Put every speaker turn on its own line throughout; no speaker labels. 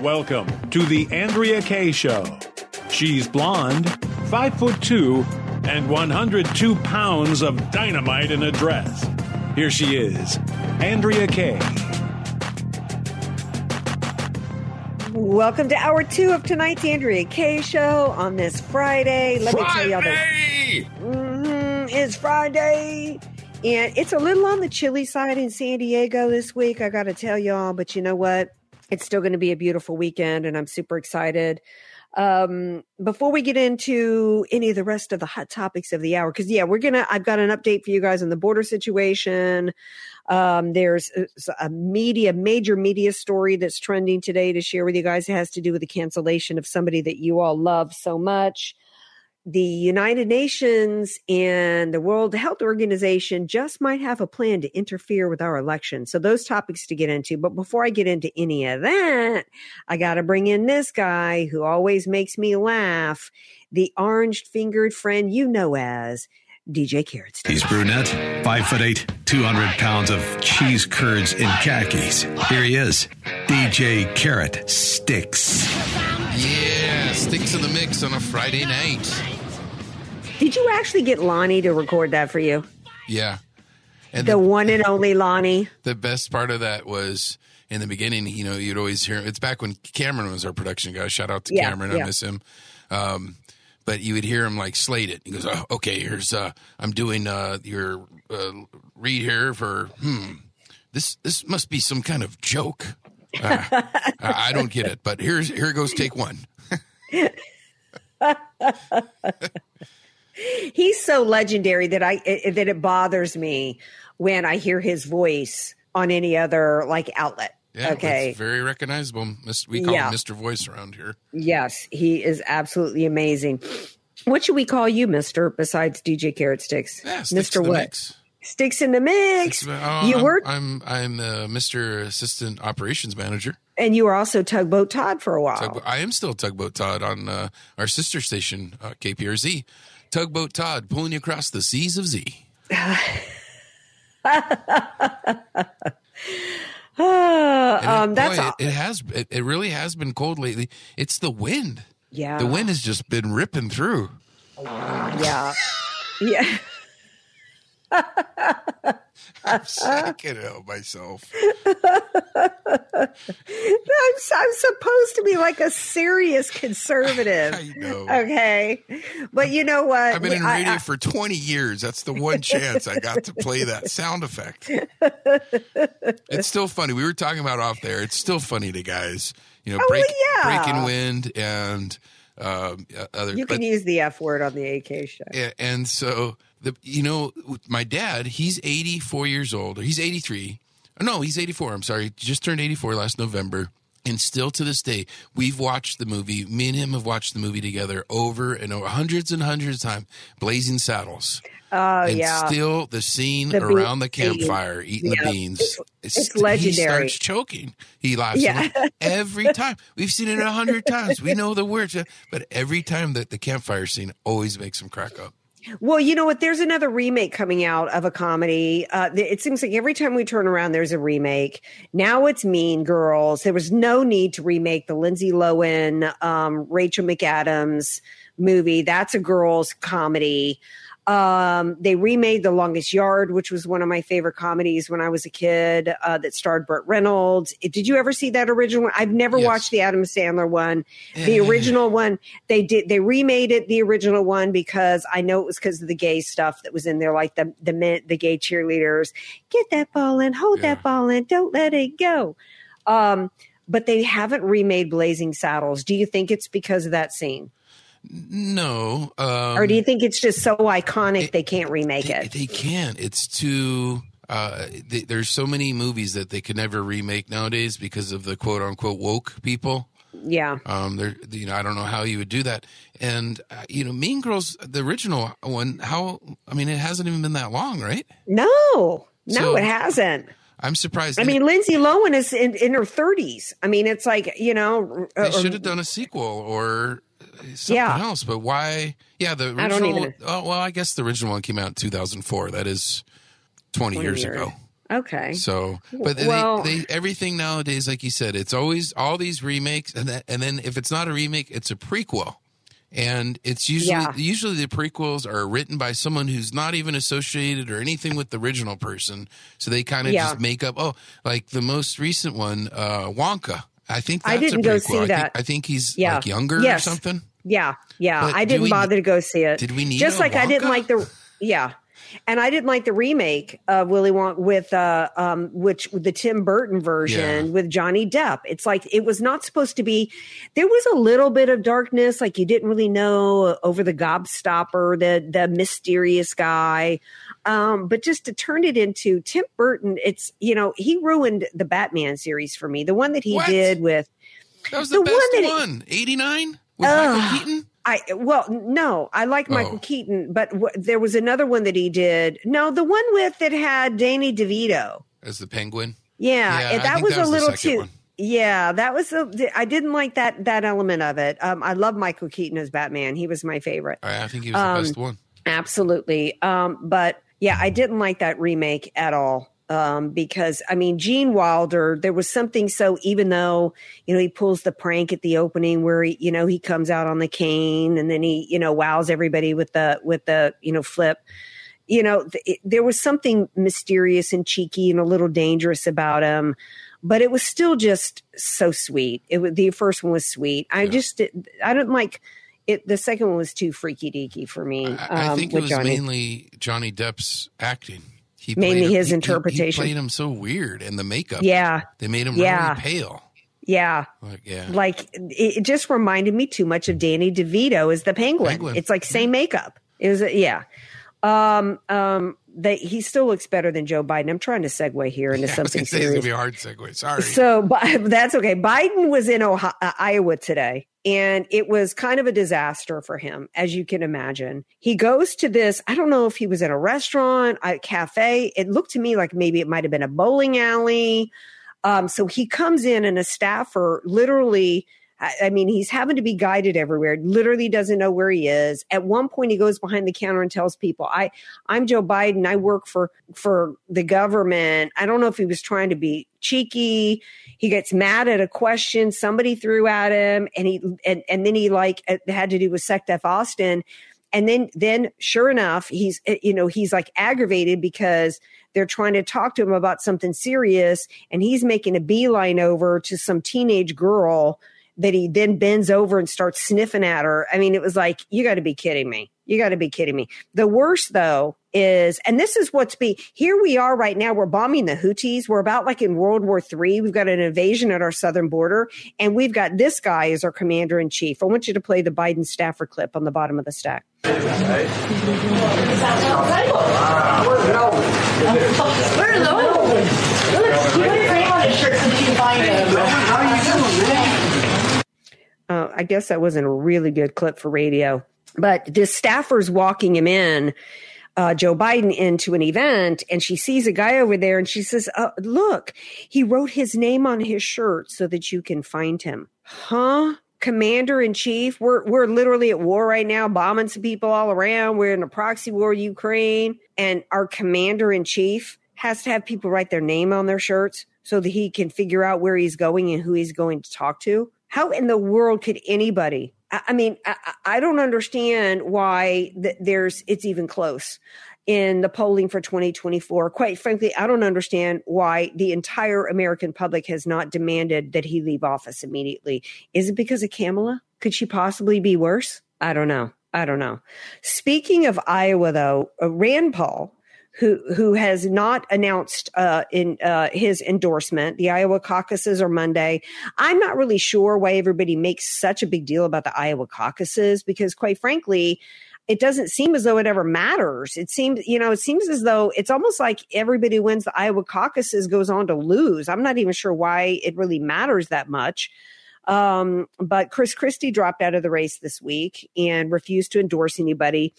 Welcome to the Andrea Kaye Show. She's blonde, five foot two, and 102 pounds of dynamite in a dress. Here she is, Andrea Kaye.
Welcome to hour two of tonight's Andrea Kaye Show on this Friday. Let me tell y'all that Mhm, it's Friday. And it's a little on the chilly side in San Diego this week, I got to tell y'all. But you know what? It's still going to be a beautiful weekend, and I'm super excited. Um, before we get into any of the rest of the hot topics of the hour, because yeah, we're gonna. I've got an update for you guys on the border situation. Um, there's a, a media, major media story that's trending today to share with you guys. It has to do with the cancellation of somebody that you all love so much the United Nations and the World Health Organization just might have a plan to interfere with our election. So those topics to get into. But before I get into any of that, I got to bring in this guy who always makes me laugh. The orange fingered friend you know as DJ Carrot
He's brunette, five foot eight, 200 pounds of cheese curds in khakis. Here he is, DJ Carrot Sticks.
Yeah, sticks in the mix on a Friday night.
Did you actually get Lonnie to record that for you?
Yeah. And
The
the,
one and only Lonnie.
the best part of that was in the beginning, you know, you'd always hear it's back when Cameron was our production guy. Shout out to
Yeah,
Cameron. I miss him. Um, but you would hear him like slate it. He goes, oh, okay, here's, uh, I'm doing, uh, your, uh, read here for, hmm, this, this must be some kind of joke. Uh, I I don't get it, but here's, here goes take one.
He's so legendary that I it, that it bothers me when I hear his voice on any other like outlet.
Yeah.
okay.
Very recognizable. We call
Yeah.
him Mr. Voice around here.
Yes, he is absolutely amazing. What should we call you, Mister? Besides DJ Carrot Sticks,
Yeah, sticks
Mister what?
mix.
Sticks in the mix.
Oh,
you
I'm,
were,
I'm I'm uh, Mr. Assistant Operations Manager.
And you were also Tugboat Todd for a while.
Tugboat, I am still Tugboat Todd on uh, our sister station uh, KPRZ. Tugboat Todd pulling you across the seas of Z.
Ah, um,
it,
that's
boy, it, it has it, it really has been cold lately. It's the wind.
yeah,
The wind has just been ripping through.
yeah, yeah.
I'm sick of myself.
I'm, I'm supposed to be like a serious conservative.
I know.
Okay, but you know what?
I've been in radio
I-
for 20 years. That's the one chance I got to play that sound effect. It's still funny. We were talking about off there. It's still funny to guys. You know,
Oh,
break,
well, yeah.
breaking wind and um, other.
you can
but-
use the F word on the AK show.
and so the you know my dad he's 84 years old or he's 83 Oh, no he's 84 i'm sorry just turned 84 last november. And still to this day we've watched the movie me and him have watched the movie together over and over hundreds and hundreds of times blazing saddles.
Oh
and
yeah,
still the scene
The
around the campfire eating
yeah.
the beans
It's- it's
he
legendary.
starts choking. He laughs
Yeah.
every time. We've seen it a hundred times. We know the words but every time that the campfire scene always makes him crack up
Well, you know what? There's another remake coming out of a comedy. Uh, it seems like every time we turn around, there's a remake. Now it's Mean Girls. There was no need to remake the Lindsay Lohan, um, Rachel McAdams movie. That's a girls' comedy. Um, they remade The Longest Yard, which was one of my favorite comedies when I was a kid, uh, that starred Burt Reynolds. Did you ever see that original one? I've never
Yes.
watched the Adam Sandler one. The original one, they did, they remade it, the original one, because I know it was because of the gay stuff that was in there, like the, the men, the gay cheerleaders. Get that ball in, hold
Yeah.
that ball in, don't let it go. Um, but they haven't remade Blazing Saddles. Do you think it's because of that scene?
No. Um,
or do you think it's just so iconic they can't remake
they,
it?
they can't. It's too. uh, th- there's so many movies that they could never remake nowadays because of the quote unquote woke people.
Yeah.
Um, there, you know, I don't know how you would do that. And uh, you know, Mean Girls, the original one, how? I mean, it hasn't even been that long, right?
No, no,
So-
it hasn't.
I'm surprised.
I mean, Lindsay Lohan is in, in her 30s. I mean, it's like, you know,
they should have done a sequel or something
Yeah.
else. But why? Yeah, the original. Oh, well, I guess the original one came out in 2004. That is 20,
20
years
years.
ago.
okay.
So, but they,
Well-
they everything nowadays, like you said, it's always all these remakes, and that, and then if it's not a remake, it's a prequel, and it's usually
Yeah.
usually the prequels are written by someone who's not even associated or anything with the original person, so they kind of
Yeah.
just make up. Oh, like the most recent one, uh, Wonka. I think
I didn't
a
go see
I
that.
Think, I think he's
Yeah.
like younger
Yes.
or something.
Yeah, yeah.
But
I didn't
we-
bother to go see it.
Did we need
Just like I didn't like the yeah, and I didn't like the remake of Willy Wonka with uh um which the Tim Burton version
Yeah.
with Johnny Depp. It's like it was not supposed to be. There was a little bit of darkness, like you didn't really know over the gobstopper, the the mysterious guy. Um, but just to turn it into Tim Burton, it's you know he ruined the Batman series for me. The one that he
What?
did with
That was the,
The
best
one
one. 89 with
Ugh.
Michael Keaton.
I well, no, I like Michael
Oh.
Keaton, but w- there was another one that he did. No, the one with that had Danny DeVito.
as the Penguin.
Yeah,
Yeah,
that was
that
a
was the
little too.
one.
Yeah, that was I didn't like that that element of it. Um, I love Michael Keaton as Batman. He was my favorite.
I I think he was the
Um,
best one.
Absolutely. Um, but yeah, I didn't like that remake at all. Um, because I mean, Gene Wilder, there was something so even though, you know, he pulls the prank at the opening where he, you know, he comes out on the cane and then he, you know, wows everybody with the, with the, you know, flip. You know, th- it, there was something mysterious and cheeky and a little dangerous about him, but it was still just so sweet. It was, the first one was sweet. I just, I don't like it. The second one was too freaky deaky for me.
I, I
um,
think it was
Johnny.
mainly Johnny Depp's acting. He
Mainly
him-
his
he-
interpretation.
He, played him so weird, and the makeup.
Yeah,
they made him
Yeah.
really pale.
yeah.
Like, yeah,
Like it, it just reminded me too much of Danny DeVito as the penguin.
Penguin.
It's like same makeup. It was yeah. Um, um, they, he still looks better than Joe Biden. I'm trying to segue here into
Yeah,
something
gonna it's gonna be a hard segue. Sorry.
So, but that's okay. Biden was in Ohio, uh, Iowa today, and it was kind of a disaster for him, as you can imagine. He goes to this. I don't know if he was in a restaurant, a cafe. It looked to me like maybe it might have been a bowling alley. Um, so he comes in, and a staffer literally. I mean, he's having to be guided everywhere. Literally doesn't know where he is. At one point, he goes behind the counter and tells people, "I, I'm Joe Biden. I work for for the government." I don't know if he was trying to be cheeky. He gets mad at a question somebody threw at him, and he and and then he like had to do with Secdef Austin, and then then sure enough, he's eh, you know he's like aggravated because they're trying to talk to him about something serious, and he's making a beeline over to some teenage girl that he then bends over and starts sniffing at her. I mean, it was like, you got to be kidding me. You got to be kidding me. The worst though is, and this is what's be here we are right now. We're bombing the Houthis. We're about like in World War Three. We've got an invasion at our southern border, and we've got this guy as our commander in chief. I want you to play the Biden staffer clip on the bottom of the stack.
Where low? Look, you put your on his shirt so you can find him.
Uh, I guess that wasn't a really good clip for radio, but this staffer's walking him in, uh, Joe Biden, into an event, and she sees a guy over there, and she says, uh, "Look, he wrote his name on his shirt so that you can find him." Huh? Commander in chief, we're we're literally at war right now, bombing some people all around. We're in a proxy war, Ukraine, and our commander in chief has to have people write their name on their shirts so that he can figure out where he's going and who he's going to talk to. How in the world could anybody? I, I mean, I, I don't understand why th- there's it's even close in the polling for 2024. Quite frankly, I don't understand why the entire American public has not demanded that he leave office immediately. Is it because of Kamala? Could she possibly be worse? I don't know. I don't know. Speaking of Iowa, though, uh, Rand Paul, who who has not announced uh, in uh, his endorsement. The Iowa caucuses are Monday. I'm not really sure why everybody makes such a big deal about the Iowa caucuses because, quite frankly, it doesn't seem as though it ever matters. It seems, you know, it seems as though it's almost like everybody who wins the Iowa caucuses goes on to lose. I'm not even sure why it really matters that much. Um, but Chris Christie dropped out of the race this week and refused to endorse anybody.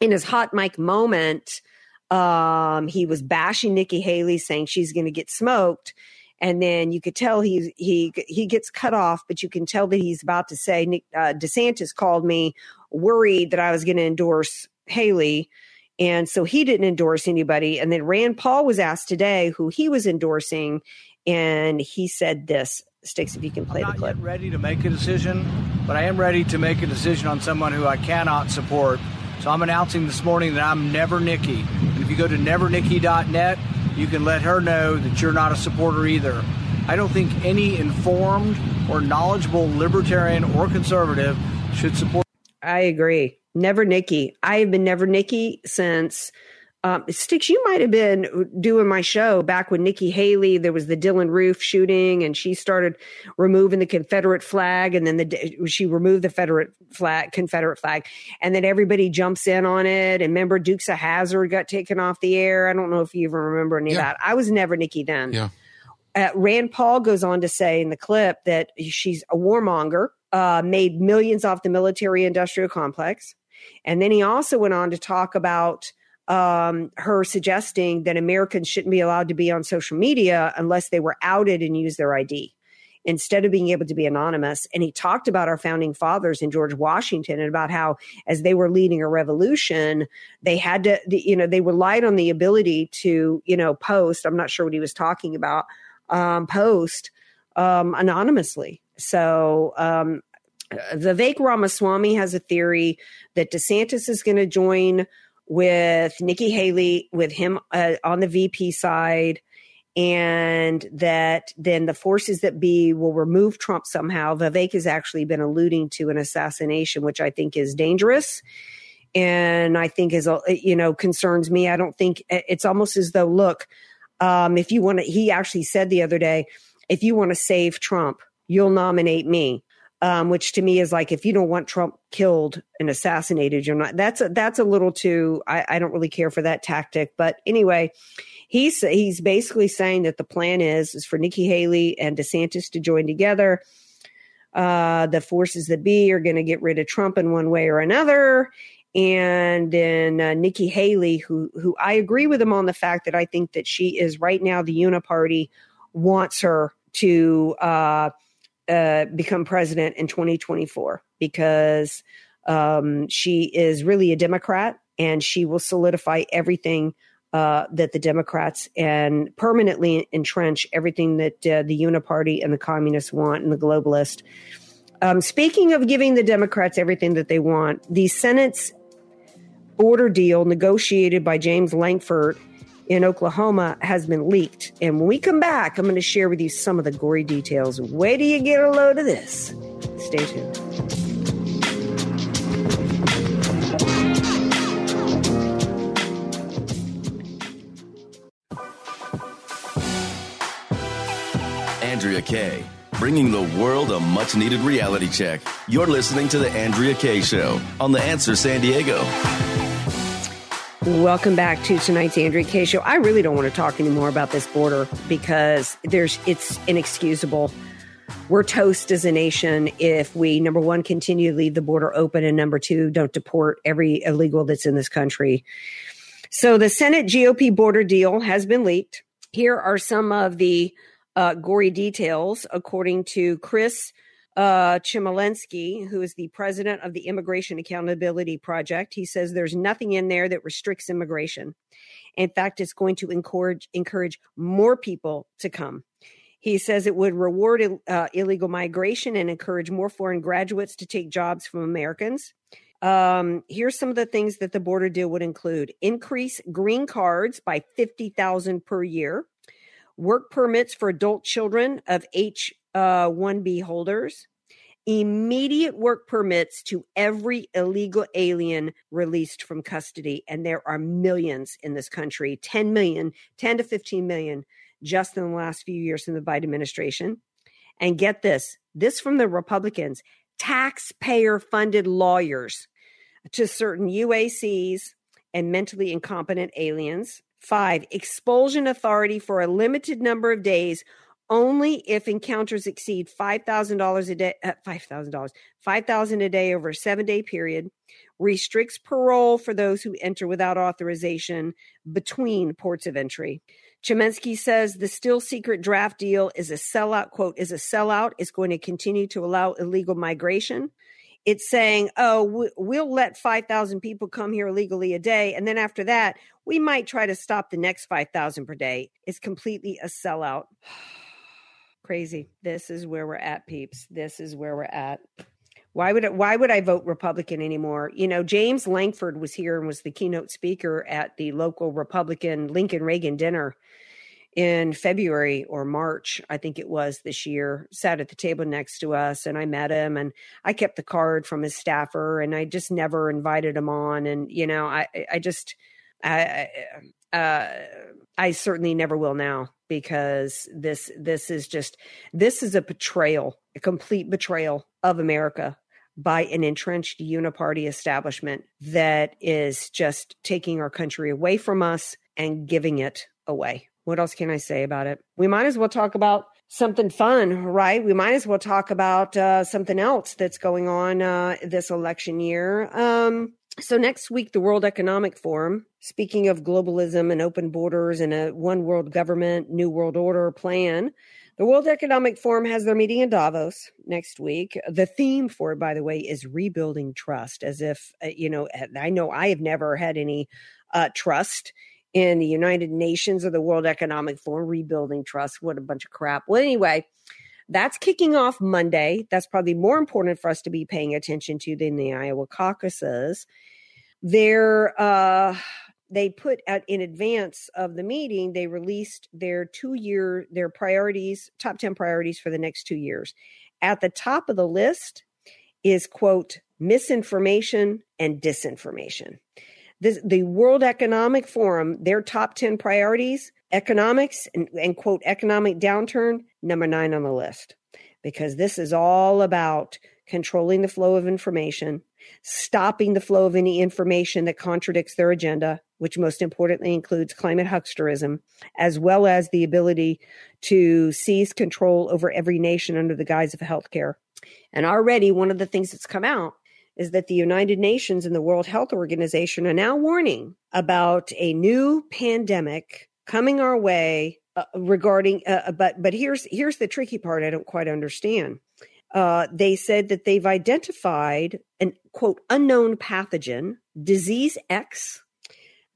In his hot mic moment, um, he was bashing Nikki Haley, saying she's going to get smoked. And then you could tell he he he gets cut off, but you can tell that he's about to say, uh, DeSantis called me worried that I was going to endorse Haley. And so he didn't endorse anybody. And then Rand Paul was asked today who he was endorsing. And he said this Sticks, if you can play
I'm
the clip.
Not yet ready to make a decision, but I am ready to make a decision on someone who I cannot support. So I'm announcing this morning that I'm Never Nikki. And if you go to nevernikki.net, you can let her know that you're not a supporter either. I don't think any informed or knowledgeable libertarian or conservative should support.
I agree. Never Nikki. I have been Never Nikki since um, Sticks. You might have been doing my show back when Nikki Haley. There was the Dylann Roof shooting, and she started removing the Confederate flag, and then the she removed the Confederate flag, Confederate flag, and then everybody jumps in on it. And remember, Dukes of Hazzard got taken off the air. I don't know if you even remember any yeah. of that. I was never Nikki then.
Yeah.
Uh, Rand Paul goes on to say in the clip that she's a warmonger uh, made millions off the military industrial complex. And then he also went on to talk about um, her suggesting that Americans shouldn't be allowed to be on social media unless they were outed and use their ID instead of being able to be anonymous. And he talked about our founding fathers and George Washington and about how, as they were leading a revolution, they had to, you know, they relied on the ability to, you know, post. I'm not sure what he was talking about, um, post um, anonymously. So um, Vivek Ramaswamy has a theory that DeSantis is going to join with Nikki Haley, with him uh, on the VP side, and that then the forces that be will remove Trump somehow. Vivek has actually been alluding to an assassination, which I think is dangerous. And I think is, you know, concerns me. I don't think it's almost as though, look, um, if you want to, he actually said the other day, if you want to save Trump, you'll nominate me um, which to me is like if you don't want Trump killed and assassinated, you're not. That's a, that's a little too. I, I don't really care for that tactic. But anyway, he's he's basically saying that the plan is is for Nikki Haley and DeSantis to join together. Uh, the forces that be are going to get rid of Trump in one way or another. And then uh, Nikki Haley, who who I agree with him on the fact that I think that she is right now the Uniparty wants her to. Uh, uh, become president in 2024 because um, she is really a Democrat and she will solidify everything uh, that the Democrats and permanently entrench everything that uh, the Uniparty and the communists want and the globalists. Um, speaking of giving the Democrats everything that they want, the Senate's border deal negotiated by James Lankford in Oklahoma has been leaked. And when we come back, I'm going to share with you some of the gory details. Where do you get a load of this? Stay tuned.
Andrea Kaye, bringing the world a much needed reality check. You're listening to The Andrea Kaye Show on The Answer San Diego.
Welcome back to tonight's Andrea Kaye show. I really don't want to talk anymore about this border because there's it's inexcusable. We're toast as a nation if we number one continue to leave the border open and number two don't deport every illegal that's in this country. So the Senate GOP border deal has been leaked. Here are some of the uh, gory details according to Chris uh, who is the president of the Immigration Accountability Project, he says there's nothing in there that restricts immigration. In fact, it's going to encourage encourage more people to come. He says it would reward uh, illegal migration and encourage more foreign graduates to take jobs from Americans. Um, here's some of the things that the border deal would include: increase green cards by fifty thousand per year, work permits for adult children of H uh, 1B holders, immediate work permits to every illegal alien released from custody. And there are millions in this country 10 million, 10 to 15 million just in the last few years in the Biden administration. And get this this from the Republicans taxpayer funded lawyers. to certain UACs and mentally incompetent aliens. Five, expulsion authority for a limited number of days only if encounters exceed $5,000 a day, uh, $5,000, 5000 a day over a seven day period, restricts parole for those who enter without authorization between ports of entry. Chmielenski says the still secret draft deal is a sellout, quote, is a sellout, is going to continue to allow illegal migration. It's saying, oh, we'll let 5,000 people come here illegally a day. And then after that, we might try to stop the next 5,000 per day. It's completely a sellout. Crazy. This is where we're at, peeps. This is where we're at. Why would it, why would I vote Republican anymore? You know, James Lankford was here and was the keynote speaker at the local Republican Lincoln Reagan dinner in February or March, I think it was this year, sat at the table next to us and I met him and I kept the card from his staffer and I just never invited him on. And, you know, I, I just, I, uh, I certainly never will now because this, this is just, this is a betrayal, a complete betrayal of America by an entrenched uniparty establishment that is just taking our country away from us and giving it away. What else can I say about it? We might as well talk about something fun, right? We might as well talk about uh, something else that's going on uh, this election year. Um, so next week, the World Economic Forum, speaking of globalism and open borders and a one world government, new world order plan, the World Economic Forum has their meeting in Davos next week. The theme for it, by the way, is rebuilding trust, as if, uh, you know, I know I have never had any uh, trust in the United Nations or the World Economic Forum, rebuilding trust. What a bunch of crap. Well, anyway, that's kicking off Monday. That's probably more important for us to be paying attention to than the Iowa caucuses. They're, uh, they put out in advance of the meeting they released their two year their priorities top 10 priorities for the next two years at the top of the list is quote misinformation and disinformation this, the world economic forum their top 10 priorities economics and, and quote economic downturn number nine on the list because this is all about controlling the flow of information stopping the flow of any information that contradicts their agenda, which most importantly includes climate hucksterism, as well as the ability to seize control over every nation under the guise of healthcare. And already, one of the things that's come out is that the United Nations and the World Health Organization are now warning about a new pandemic coming our way uh, regarding uh, but but here's here's the tricky part I don't quite understand uh, they said that they've identified an quote unknown pathogen, disease X,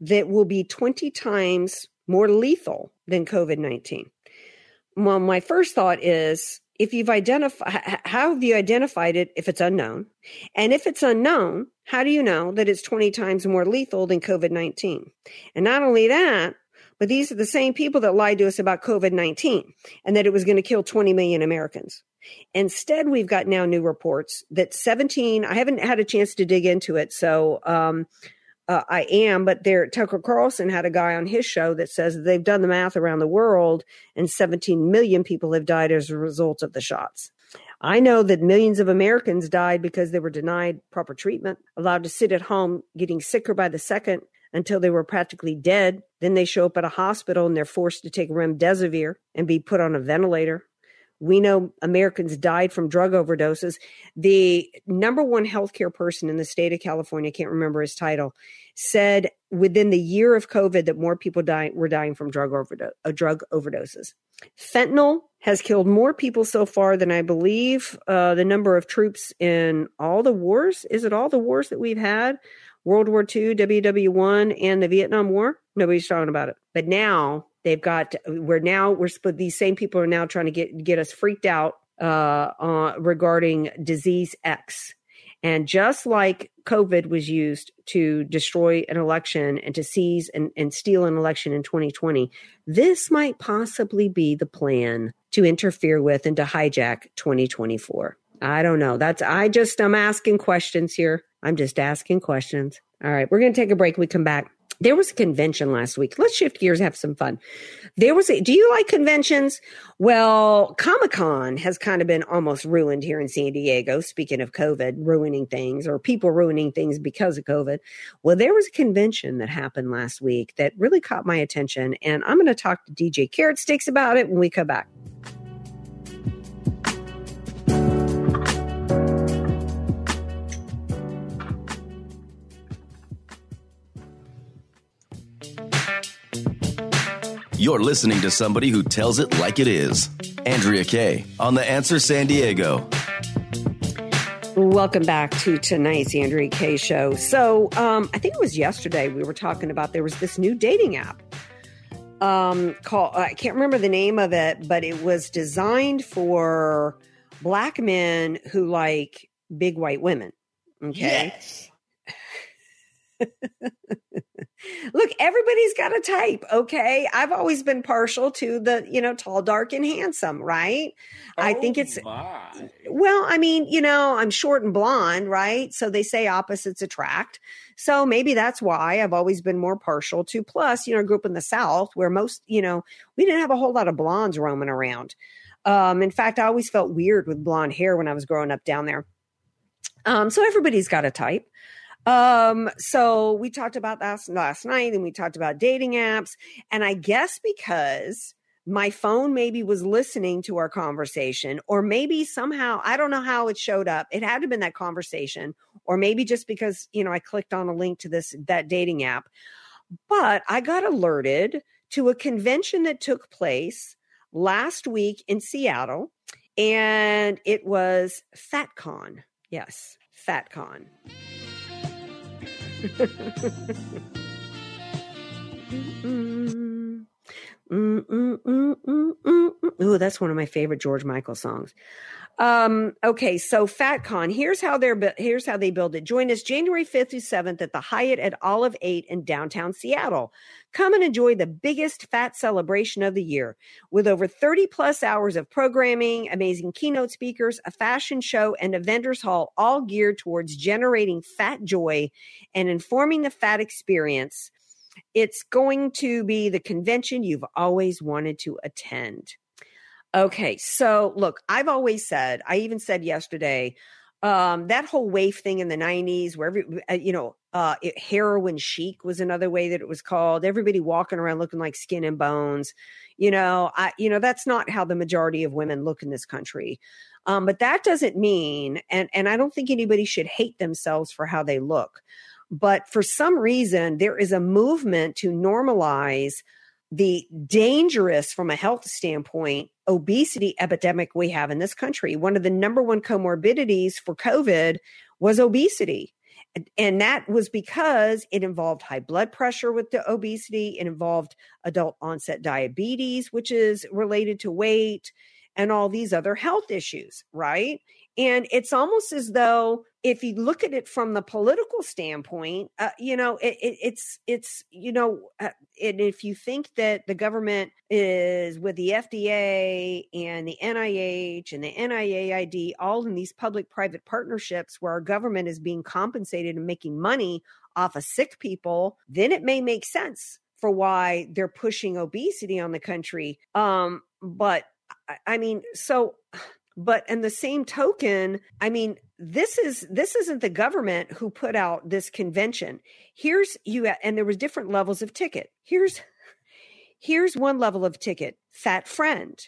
that will be 20 times more lethal than COVID 19. Well, my first thought is if you've identified, how have you identified it if it's unknown? And if it's unknown, how do you know that it's 20 times more lethal than COVID 19? And not only that, but these are the same people that lied to us about COVID 19 and that it was going to kill 20 million Americans. Instead, we've got now new reports that 17, I haven't had a chance to dig into it. So, um, uh, I am, but there, Tucker Carlson had a guy on his show that says they've done the math around the world and 17 million people have died as a result of the shots. I know that millions of Americans died because they were denied proper treatment, allowed to sit at home, getting sicker by the second until they were practically dead. Then they show up at a hospital and they're forced to take remdesivir and be put on a ventilator. We know Americans died from drug overdoses. The number one healthcare person in the state of California, can't remember his title, said within the year of COVID that more people died were dying from drug, overdo- uh, drug overdoses. Fentanyl has killed more people so far than I believe uh, the number of troops in all the wars. Is it all the wars that we've had? World War II, WW1, and the Vietnam War? Nobody's talking about it. But now They've got we're now we're these same people are now trying to get get us freaked out uh, uh, regarding disease X. And just like COVID was used to destroy an election and to seize and, and steal an election in 2020, this might possibly be the plan to interfere with and to hijack 2024. I don't know. That's I just I'm asking questions here. I'm just asking questions. All right, we're going to take a break. We come back. There was a convention last week. Let's shift gears, have some fun. There was a, do you like conventions? Well, Comic Con has kind of been almost ruined here in San Diego. Speaking of COVID ruining things or people ruining things because of COVID. Well, there was a convention that happened last week that really caught my attention. And I'm going to talk to DJ Carrot Sticks about it when we come back.
You're listening to somebody who tells it like it is. Andrea Kaye on The Answer San Diego.
Welcome back to tonight's Andrea Kaye show. So, um, I think it was yesterday we were talking about there was this new dating app. Um, called I can't remember the name of it, but it was designed for black men who like big white women. Okay.
Yes.
Look, everybody's got a type, okay? I've always been partial to the, you know, tall, dark, and handsome, right? I think it's,
My.
well, I mean, you know, I'm short and blonde, right? So they say opposites attract. So maybe that's why I've always been more partial to. Plus, you know, I grew up in the South where most, you know, we didn't have a whole lot of blondes roaming around. Um, in fact, I always felt weird with blonde hair when I was growing up down there. Um, so everybody's got a type. Um, so we talked about that last night and we talked about dating apps. And I guess because my phone maybe was listening to our conversation, or maybe somehow, I don't know how it showed up. It had to have been that conversation, or maybe just because, you know, I clicked on a link to this, that dating app. But I got alerted to a convention that took place last week in Seattle, and it was FatCon. Yes, FatCon. Mm, Ooh, that's one of my favorite George Michael songs. Um, okay, so FatCon. Here's how they're here's how they build it. Join us January 5th through 7th at the Hyatt at Olive 8 in downtown Seattle. Come and enjoy the biggest fat celebration of the year with over 30 plus hours of programming, amazing keynote speakers, a fashion show, and a vendors hall, all geared towards generating fat joy and informing the fat experience. It's going to be the convention you've always wanted to attend. Okay, so look, I've always said, I even said yesterday, um, that whole wave thing in the 90s, where every, uh, you know, uh, it, heroin chic was another way that it was called. Everybody walking around looking like skin and bones. You know, I, you know, that's not how the majority of women look in this country. Um, but that doesn't mean, and and I don't think anybody should hate themselves for how they look. But for some reason, there is a movement to normalize the dangerous from a health standpoint obesity epidemic we have in this country. One of the number one comorbidities for COVID was obesity. And- that was because it involved high blood pressure with the obesity. It involved adult onset diabetes, which is related to weight and all these other health issues, right? And it's almost as though if you look at it from the political standpoint, uh, you know, it, it, it's it's you know, uh, and if you think that the government is with the FDA and the NIH and the NIAID, all in these public-private partnerships where our government is being compensated and making money off of sick people, then it may make sense for why they're pushing obesity on the country. Um, but I- I mean, so but in the same token i mean this is this isn't the government who put out this convention. Here's you and there was different levels of ticket. Here's here's one level of ticket fat friend.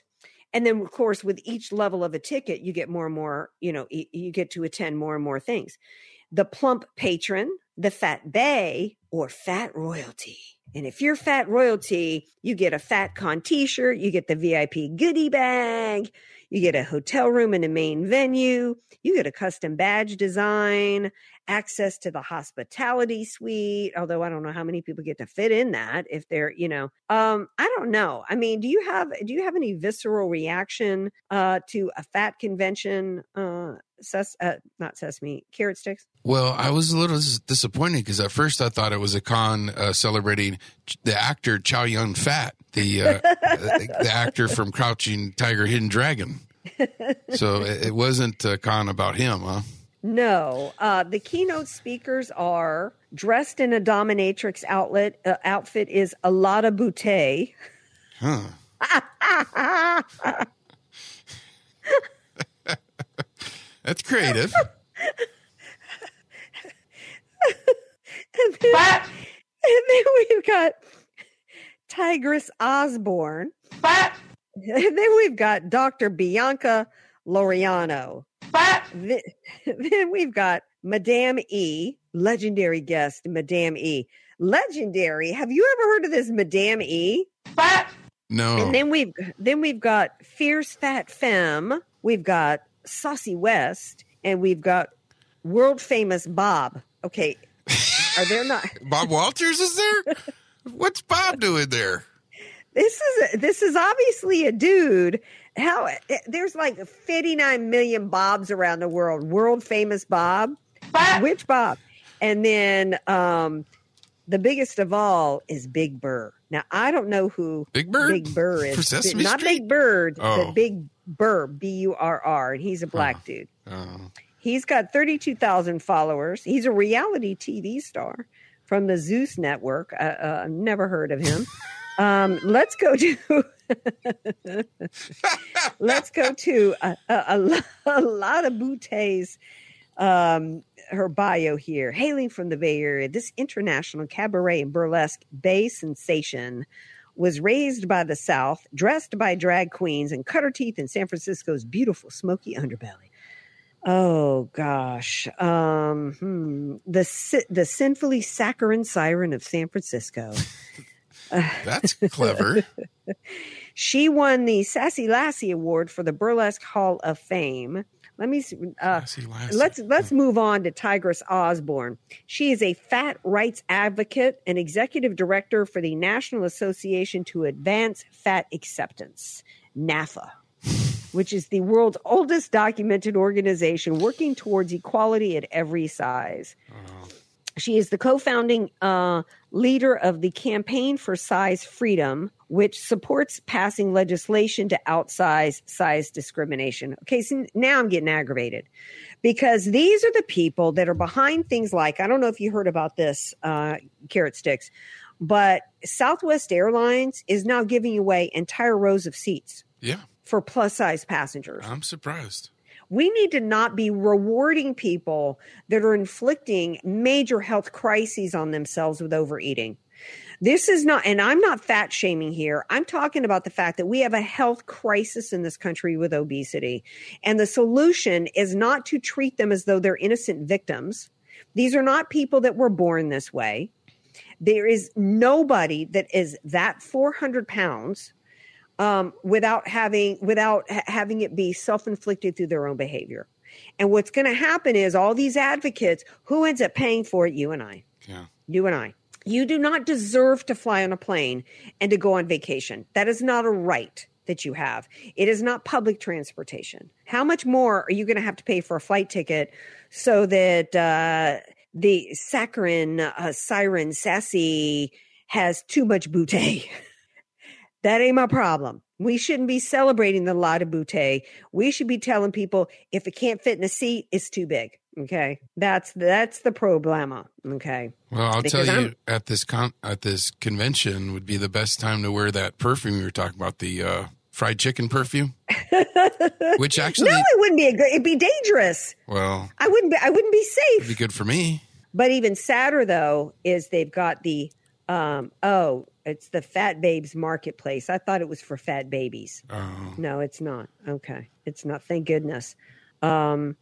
And then of course with each level of a ticket you get more and more you know you get to attend more and more things. The plump patron the fat bay or fat royalty. And if you're fat royalty you get a fat con t-shirt you get the vip goodie bag you get a hotel room in a main venue. You get a custom badge design, access to the hospitality suite. Although I don't know how many people get to fit in that if they're, you know, um, I don't know. I mean, do you have do you have any visceral reaction uh, to a fat convention? Uh, ses- uh, not sesame, carrot sticks.
Well, I was a little disappointed because at first I thought it was a con uh, celebrating the actor Chow Yun Fat, the uh, the actor from Crouching Tiger, Hidden Dragon. So it, it wasn't a con about him, huh?
No, uh, the keynote speakers are dressed in a dominatrix outlet uh, outfit is a Alada Boutte.
Huh. That's creative.
and, then, and then we've got Tigress Osborne. And then we've got Dr. Bianca Loriano. Then, then we've got Madame E, legendary guest, Madame E. Legendary. Have you ever heard of this Madame E?
No.
And then we've then we've got Fierce Fat Femme, we've got Saucy West, and we've got world famous Bob. Okay. Are there not
Bob Walters is there? What's Bob doing there?
this is this is obviously a dude. How there's like 59 million Bobs around the world. World famous Bob. Which Bob? And then um the biggest of all is Big Burr. Now I don't know who
Big Bird?
Big Burr is.
For Sesame
Not
Street?
Big Bird,
Oh.
but Big Burr, B U R R, and he's a black dude.
Oh.
He's got 32,000 followers. He's a reality TV star from the Zeus network. Uh, uh, never heard of him. um, let's go to let's go to a, a, a, lot of Boutte's um, her bio here. Hailing from the Bay Area, this international cabaret and burlesque bay sensation was raised by the South, dressed by drag queens, and cut her teeth in San Francisco's beautiful smoky underbelly. Oh gosh, um, hmm. the si- the sinfully saccharine siren of San Francisco.
That's clever.
She won the Sassy Lassie Award for the Burlesque Hall of Fame. Let me see, uh,
Sassy Lassie.
let's let's move on to Tigress Osborne. She is a fat rights advocate and executive director for the National Association to Advance Fat Acceptance, NAFA, which is the world's oldest documented organization working towards equality at every size. She is the co-founding uh, leader of the Campaign for Size Freedom, which supports passing legislation to outsize size discrimination. Okay, so now I'm getting aggravated because these are the people that are behind things like I don't know if you heard about this, uh, carrot sticks, but Southwest Airlines is now giving away entire rows of seats
Yeah,
for plus size passengers
I'm surprised.
We need to not be rewarding people that are inflicting major health crises on themselves with overeating. This is not, and I'm not fat shaming here. I'm talking about the fact that we have a health crisis in this country with obesity. And the solution is not to treat them as though they're innocent victims. These are not people that were born this way. There is nobody that is that 400 pounds um, without having without ha- having it be self-inflicted through their own behavior. And what's going to happen is all these advocates who ends up paying for it, you and I,
Yeah.
you and I. You do not deserve to fly on a plane and to go on vacation. That is not a right that you have. It is not public transportation. How much more are you going to have to pay for a flight ticket so that uh, the saccharine uh, siren sassy has too much boutte? That ain't my problem. We shouldn't be celebrating the lot of boutte. We should be telling people if it can't fit in a seat, it's too big. Okay, that's that's the problema. Okay,
Well, I'll
Because
tell you
I'm-
at this con- at this convention would be the best time to wear that perfume you were talking about, the uh, fried chicken perfume. Which actually,
no, it wouldn't be a good. It'd be dangerous.
well,
I wouldn't be. I wouldn't be
it'd
safe.
be good for me.
But even sadder though is they've got the um oh it's the fat babes marketplace. I thought it was for fat babies.
Oh,
No, it's not. Okay, it's not. Thank goodness. Um,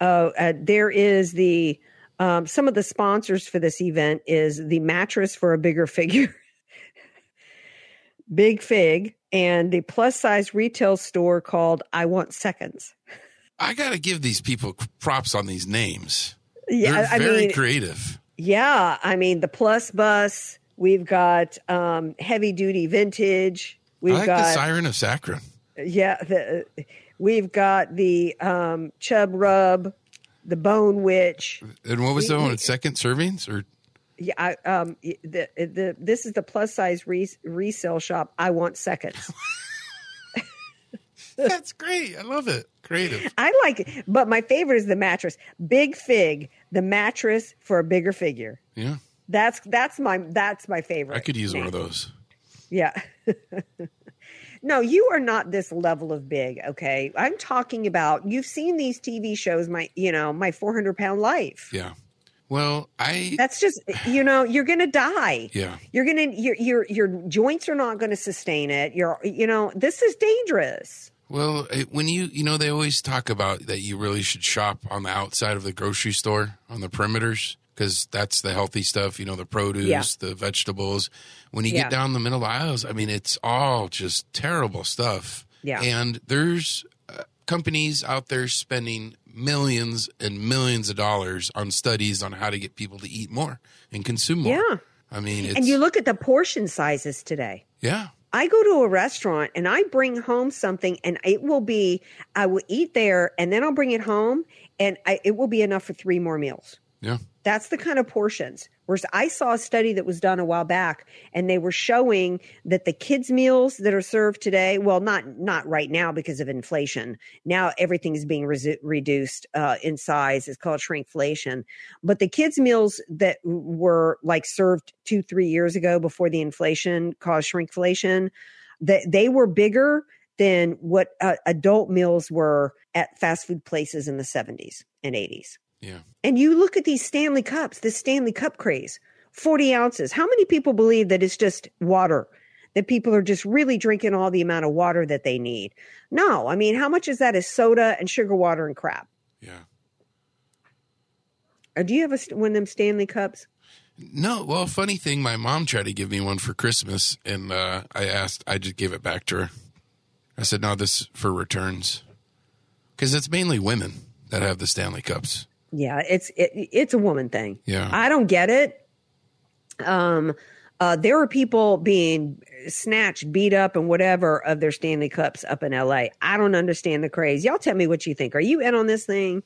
oh, uh, there is the um, some of the sponsors for this event is the mattress for a bigger figure, Big Fig, and the plus size retail store called I Want Seconds.
I got to give these people props on these names.
Yeah,
They're
I mean,
creative.
yeah, I mean the Plus Bus. We've got um, heavy duty vintage. We've
I like
got
the Siren of Saccharin.
Yeah, the, we've got the um, Chub Rub, the Bone Witch.
And what was the one? Second servings or
Yeah, I, um, the the this is the plus size re- resale shop. I want seconds.
That's great. I love it. Creative.
I like it, but my favorite is the mattress. Big Fig, the mattress for a bigger figure.
Yeah.
That's that's my that's my favorite.
I could use one of those.
Yeah. no, you are not this level of big, okay? I'm talking about you've seen these TV shows, my you know, my 400 pound life.
Yeah. Well, I
That's just you know, you're gonna die.
yeah.
You're gonna your your your joints are not gonna sustain it. You're you know, this is dangerous.
Well, eh, when you you know they always talk about that you really should shop on the outside of the grocery store on the perimeters because that's the healthy stuff. You know, the produce,
Yeah.
the vegetables. When you
Yeah.
get down the middle aisles, I mean, it's all just terrible stuff.
Yeah.
And there's uh, companies out there spending millions and millions of dollars on studies on how to get people to eat more and consume more.
Yeah.
I mean, it's
And you look at the portion sizes today.
yeah.
I go to a restaurant and I bring home something and it will be I will eat there and then I'll bring it home and I, it will be enough for three more meals.
Yeah.
That's the kind of portions. Whereas I saw a study that was done a while back, and they were showing that the kids' meals that are served today, well, not not right now because of inflation. Now everything is being resu- reduced uh, in size. It's called shrinkflation. But the kids' meals that were like served two, three years ago before the inflation caused shrinkflation, that they were bigger than what uh, adult meals were at fast food places in the 70s and 80s.
Yeah.
And you look at these Stanley Cups, this Stanley Cup craze, 40 ounces. How many people believe that it's just water? That people are just really drinking all the amount of water that they need? No. I mean, how much is that is soda and sugar water and crap?
Yeah.
Or do you have a, one of them Stanley Cups?
No, well, funny thing, my mom tried to give me one for Christmas, and uh, I asked, I just gave it back to her. I said, "No, this for returns," because it's mainly women that have the Stanley Cups.
Yeah, it's it, it's a woman thing.
Yeah.
I don't get it. Um, uh, there were people being snatched, beat up, and whatever of their Stanley Cups up in L.A. I don't understand the craze. Y'all tell me what you think. Are you in on this thing?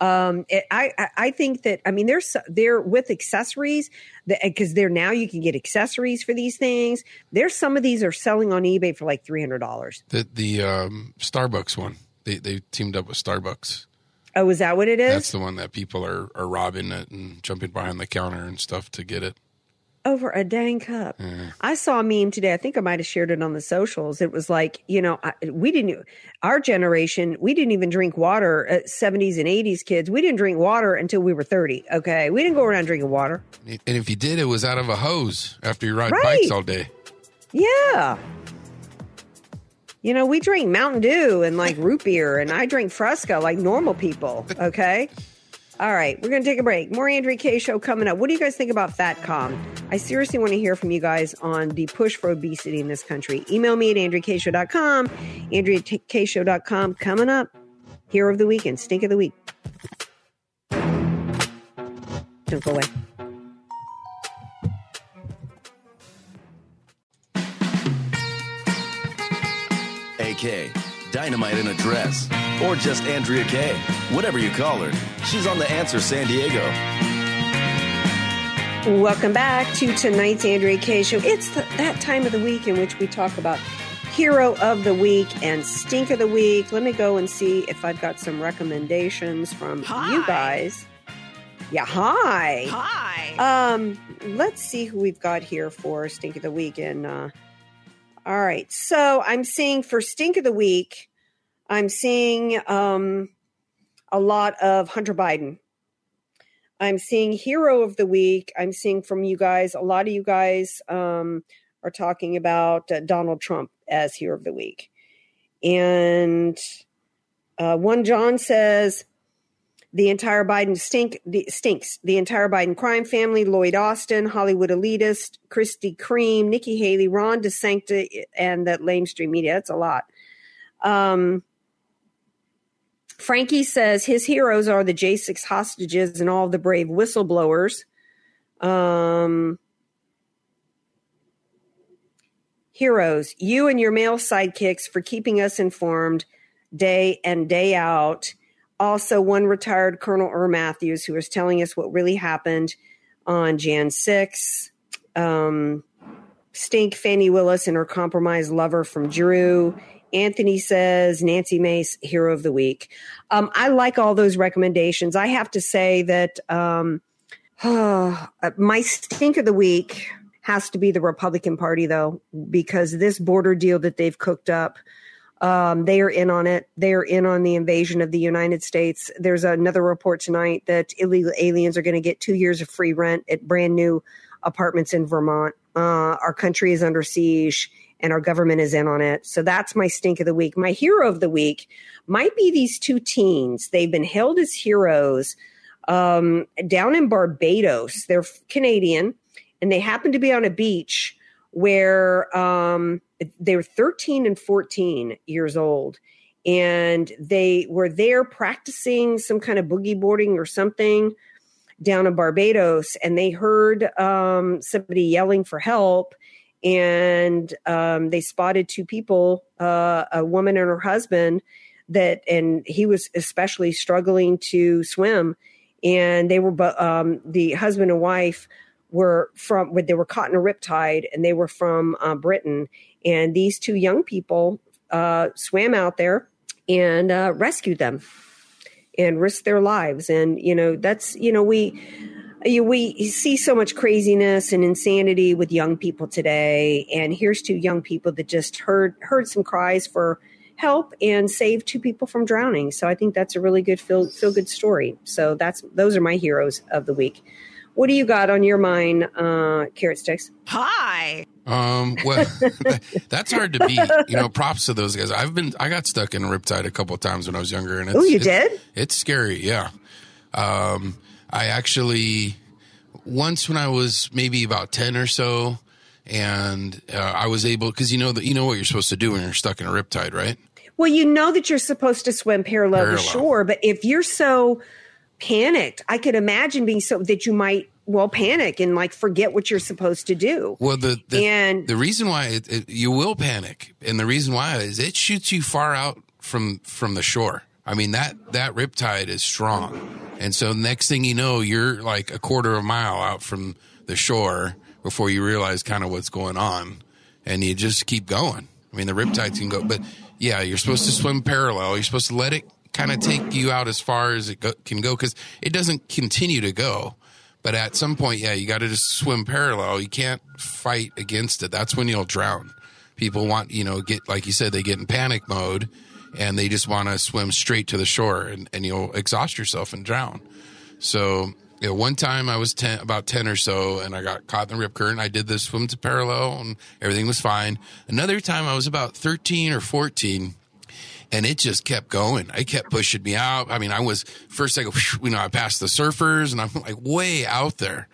Um, it, I, I I think that I mean there's there with accessories because there now you can get accessories for these things. There's some of these are selling on eBay for like three hundred dollars.
The the um, Starbucks one, they they teamed up with Starbucks.
Oh, is that what it is?
That's the one that people are are robbing it and jumping behind the counter and stuff to get it.
over a dang cup. I saw a meme today. I think I might have shared it on the socials. It was like, you know, I, we didn't, our generation, we didn't even drink water. Uh, 70s and 80s kids, we didn't drink water until we were 30. Okay. We didn't go around drinking water.
And if you did, it was out of a hose after you ride
Right.
bikes all day.
Yeah. You know, we drink Mountain Dew and like root beer, and I drink Fresca like normal people. Okay. All right, we're going to take a break. More Andrea Kaye show coming up. What do you guys think about FatCom? I seriously want to hear from you guys on the push for obesity in this country. Email me at AndreaKayeShow.com, AndreaKayeShow.com. Coming up, Hero of the Week and Stink of the Week. Don't go away.
AK, Dynamite in a Dress, or just Andrea Kaye. Whatever you call her, she's on The Answer San Diego.
Welcome back to tonight's Andrea Kaye show. It's the, that time of the week in which we talk about hero of the week and stink of the week. Let me go and see if I've got some recommendations from you guys. Yeah, hi.
Hi.
Um, let's see who we've got here for stink of the week. And uh, all right, so I'm seeing for stink of the week, I'm seeing um, a lot of Hunter Biden. I'm seeing hero of the week. I'm seeing from you guys, a lot of you guys um, are talking about uh, Donald Trump as hero of the week. And uh, one John says the entire Biden stink the, stinks. The entire Biden crime family: Lloyd Austin, Hollywood elitist, Christy Cream, Nikki Haley, Ron DeSanctis, and that lamestream media. That's a lot. Um, Frankie says his heroes are the J6 hostages and all the brave whistleblowers. Um, heroes, you and your male sidekicks for keeping us informed day and day out. Also, one retired Colonel Earl Matthews who was telling us what really happened on Jan 6. Um, Stink Fani Willis and her compromised lover from Drew Anthony says Nancy Mace, hero of the week. Um, I like all those recommendations. I have to say that um, my stink of the week has to be the Republican Party, though, because this border deal that they've cooked up, um, they are in on it. They are in on the invasion of the United States. There's another report tonight that illegal aliens are going to get two years of free rent at brand new apartments in Vermont. Uh, our country is under siege and our government is in on it. So that's my stink of the week. My hero of the week might be these two teens. They've been hailed as heroes um, down in Barbados. They're Canadian and they happen to be on a beach where um, they were 13 and 14 years old. And they were there practicing some kind of boogie boarding or something down in Barbados. And they heard um, somebody yelling for help and um, they spotted two people, uh, a woman and her husband, that and he was especially struggling to swim, and they were um, the husband and wife were from they were caught in a riptide, and they were from uh, Britain, and these two young people uh, swam out there and uh, rescued them and risked their lives, and you know that's you know we we see so much craziness and insanity with young people today. And here's two young people that just heard heard some cries for help and saved two people from drowning. So i think that's a really good feel feel good story. So that's those are my heroes of the week what do you got on your mind uh carrot sticks?
Hi
um well that's hard to beat. You know props to those guys. I've been i got stuck in a riptide a couple of times when i was younger and
oh you
it's,
did?
it's scary yeah. Um I actually once when I was maybe about ten or so, and uh, I was able because you know that you know what you're supposed to do when you're stuck in a riptide, right?
Well, you know that you're supposed to swim parallel, parallel. to shore, but if you're so panicked, I could imagine being so that you might well panic and like forget what you're supposed to do.
Well, the, the and the reason why it, it, you will panic, and the reason why is it shoots you far out from from the shore. I mean that that riptide is strong. And so next thing you know, you're like a quarter of a mile out from the shore before you realize kind of what's going on. And you just keep going. I mean, the riptides can go, but yeah, you're supposed to swim parallel. You're supposed to let it kind of take you out as far as it go, can go because it doesn't continue to go. But at some point, yeah, you got to just swim parallel. You can't fight against it. That's when you'll drown. People want, you know, get, like you said, they get in panic mode and they just want to swim straight to the shore and, and you'll exhaust yourself and drown. So, you know, one time I was 10, about 10 or so and I got caught in the rip current. I did the swim to parallel and everything was fine. Another time I was about 13 or 14 and it just kept going. It kept pushing me out. I mean, I was first I go, you know, I passed the surfers and I'm like way out there.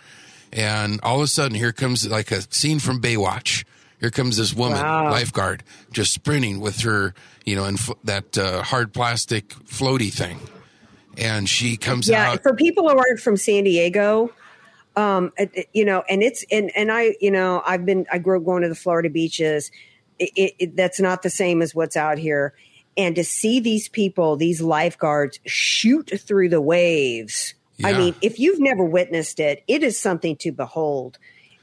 And all of a sudden here comes like a scene from Baywatch. Here comes this woman, wow. lifeguard, just sprinting with her you know, and that uh, hard plastic floaty thing. And she comes out.
yeah,
out.
for people who aren't from San Diego, um, you know, and it's and and I, you know, I've been I grew up going to the Florida beaches. It, it, it, that's not the same as what's out here. And to see these people, these lifeguards, shoot through the waves. Yeah. I mean, if you've never witnessed it, it is something to behold.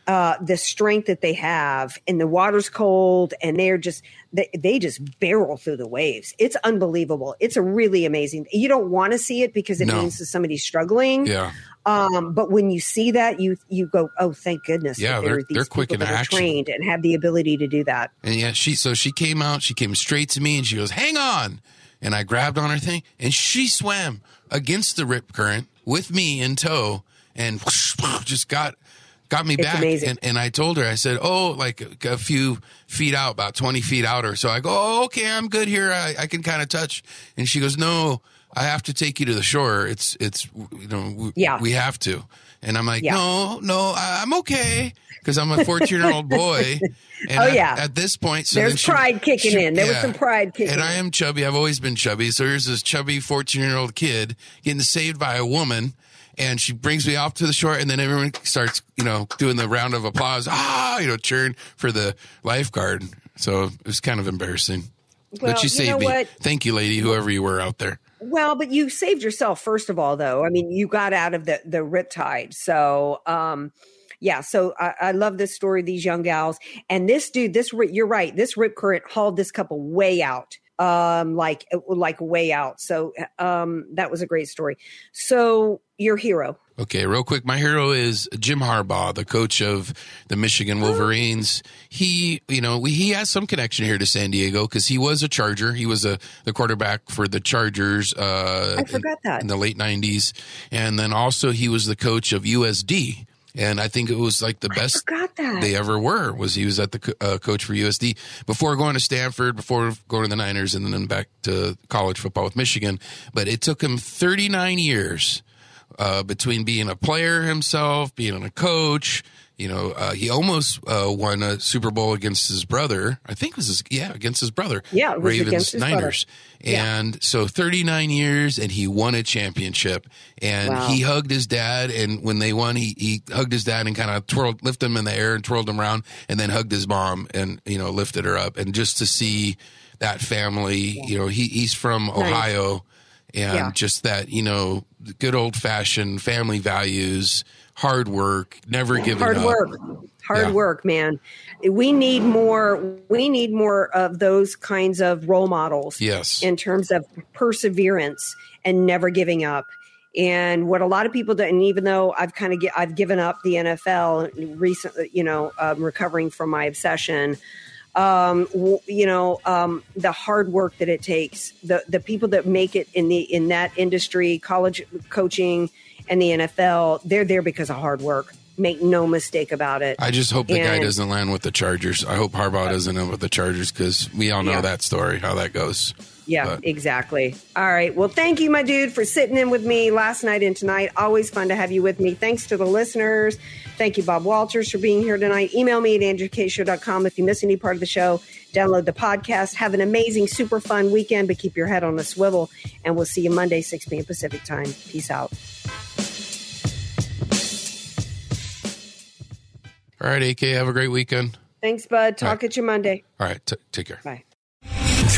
Uh, the strength that they have, and the water's cold, and they're just they, they just barrel through the waves. It's unbelievable. It's a really amazing. You don't want to see it because it no. means that somebody's struggling.
Yeah.
Um, but when you see that, you you go, oh, thank goodness.
Yeah, they're, they're quick action,
trained, and have the ability to do that.
And yeah, she so she came out. She came straight to me, and she goes, "Hang on!" And I grabbed on her thing, and she swam against the rip current with me in tow, and just got got me
it's
back. And, and, I told her, I said, oh, like a, a, few feet out, about 20 feet out or so. I go, oh, okay, I'm good here. I, I can kind of touch. And she goes, no, I have to take you to the shore. It's, it's, you know, we,
yeah.
we have to. And I'm like, yeah. no, no, I'm okay. Cause I'm a 14 year old boy.
And oh,
at,
yeah.
At this point, so
there's
she,
pride kicking
she,
in. There
yeah.
was some pride kicking
And. I am chubby. I've always been chubby. So here's this chubby 14 year old kid getting saved by a woman and she brings me off to the shore and then everyone starts you know doing the round of applause ah you know cheering for the lifeguard so it was kind of embarrassing well, but you saved me what? thank you lady whoever you were out there
well but you saved yourself first of all though i mean you got out of the the riptide so um yeah, so I, I love this story, these young gals, and this dude. This you're right. This rip current hauled this couple way out um, like like way out. So um, that was a great story. So your hero.
Okay, real quick, my hero is Jim Harbaugh, the coach of the Michigan Wolverines. He, you know, we, he has some connection here to San Diego because he was a Charger. He was a the quarterback for the Chargers. Uh,
I forgot
in,
that
in the late '90s, and then also he was the coach of USD. And I think it was like the best they ever were. Was he was at the uh, coach for USD before going to Stanford, before going to the Niners, and then back to college football with Michigan. But it took him 39 years uh, between being a player himself, being a coach. You know, uh, he almost uh, won a Super Bowl against his brother. I think it was his, yeah against his brother.
Yeah,
Ravens Niners.
Yeah.
And so 39 years, and he won a championship. And
Wow.
he hugged his dad, and when they won, he he hugged his dad and kind of twirled, lifted him in the air and twirled him around, and then hugged his mom and you know lifted her up. And just to see that family, you know, he he's from Ohio, and
Yeah.
just that you know good old fashioned family values, hard work, never giving up.
hard
up.
work hard
Yeah.
work man we need more we need more of those kinds of role models
Yes.
in terms of perseverance and never giving up and what a lot of people do and even though i've kind of get, i've given up the nfl recently you know um, recovering from my obsession um, you know um, the hard work that it takes the the people that make it in the in that industry college coaching and the nfl they're there because of hard work make no mistake about it
I just hope the guy doesn't land with the Chargers. I hope Harbaugh doesn't end with the Chargers because we all know
Yeah.
that story, how that goes.
Yeah,
But-
exactly. All right. Well, thank you, my dude, for sitting in with me last night and tonight. Always fun to have you with me. Thanks to the listeners. Thank you, Bob Walters, for being here tonight. Email me at andreakayeshow.com if you miss any part of the show. Download the podcast. Have an amazing, super fun weekend, but keep your head on a swivel. And we'll see you Monday, 6 p.m. Pacific time. Peace out.
All right, AK, have a great weekend.
Thanks, bud. Talk at you Monday.
All right, t- take care.
Bye.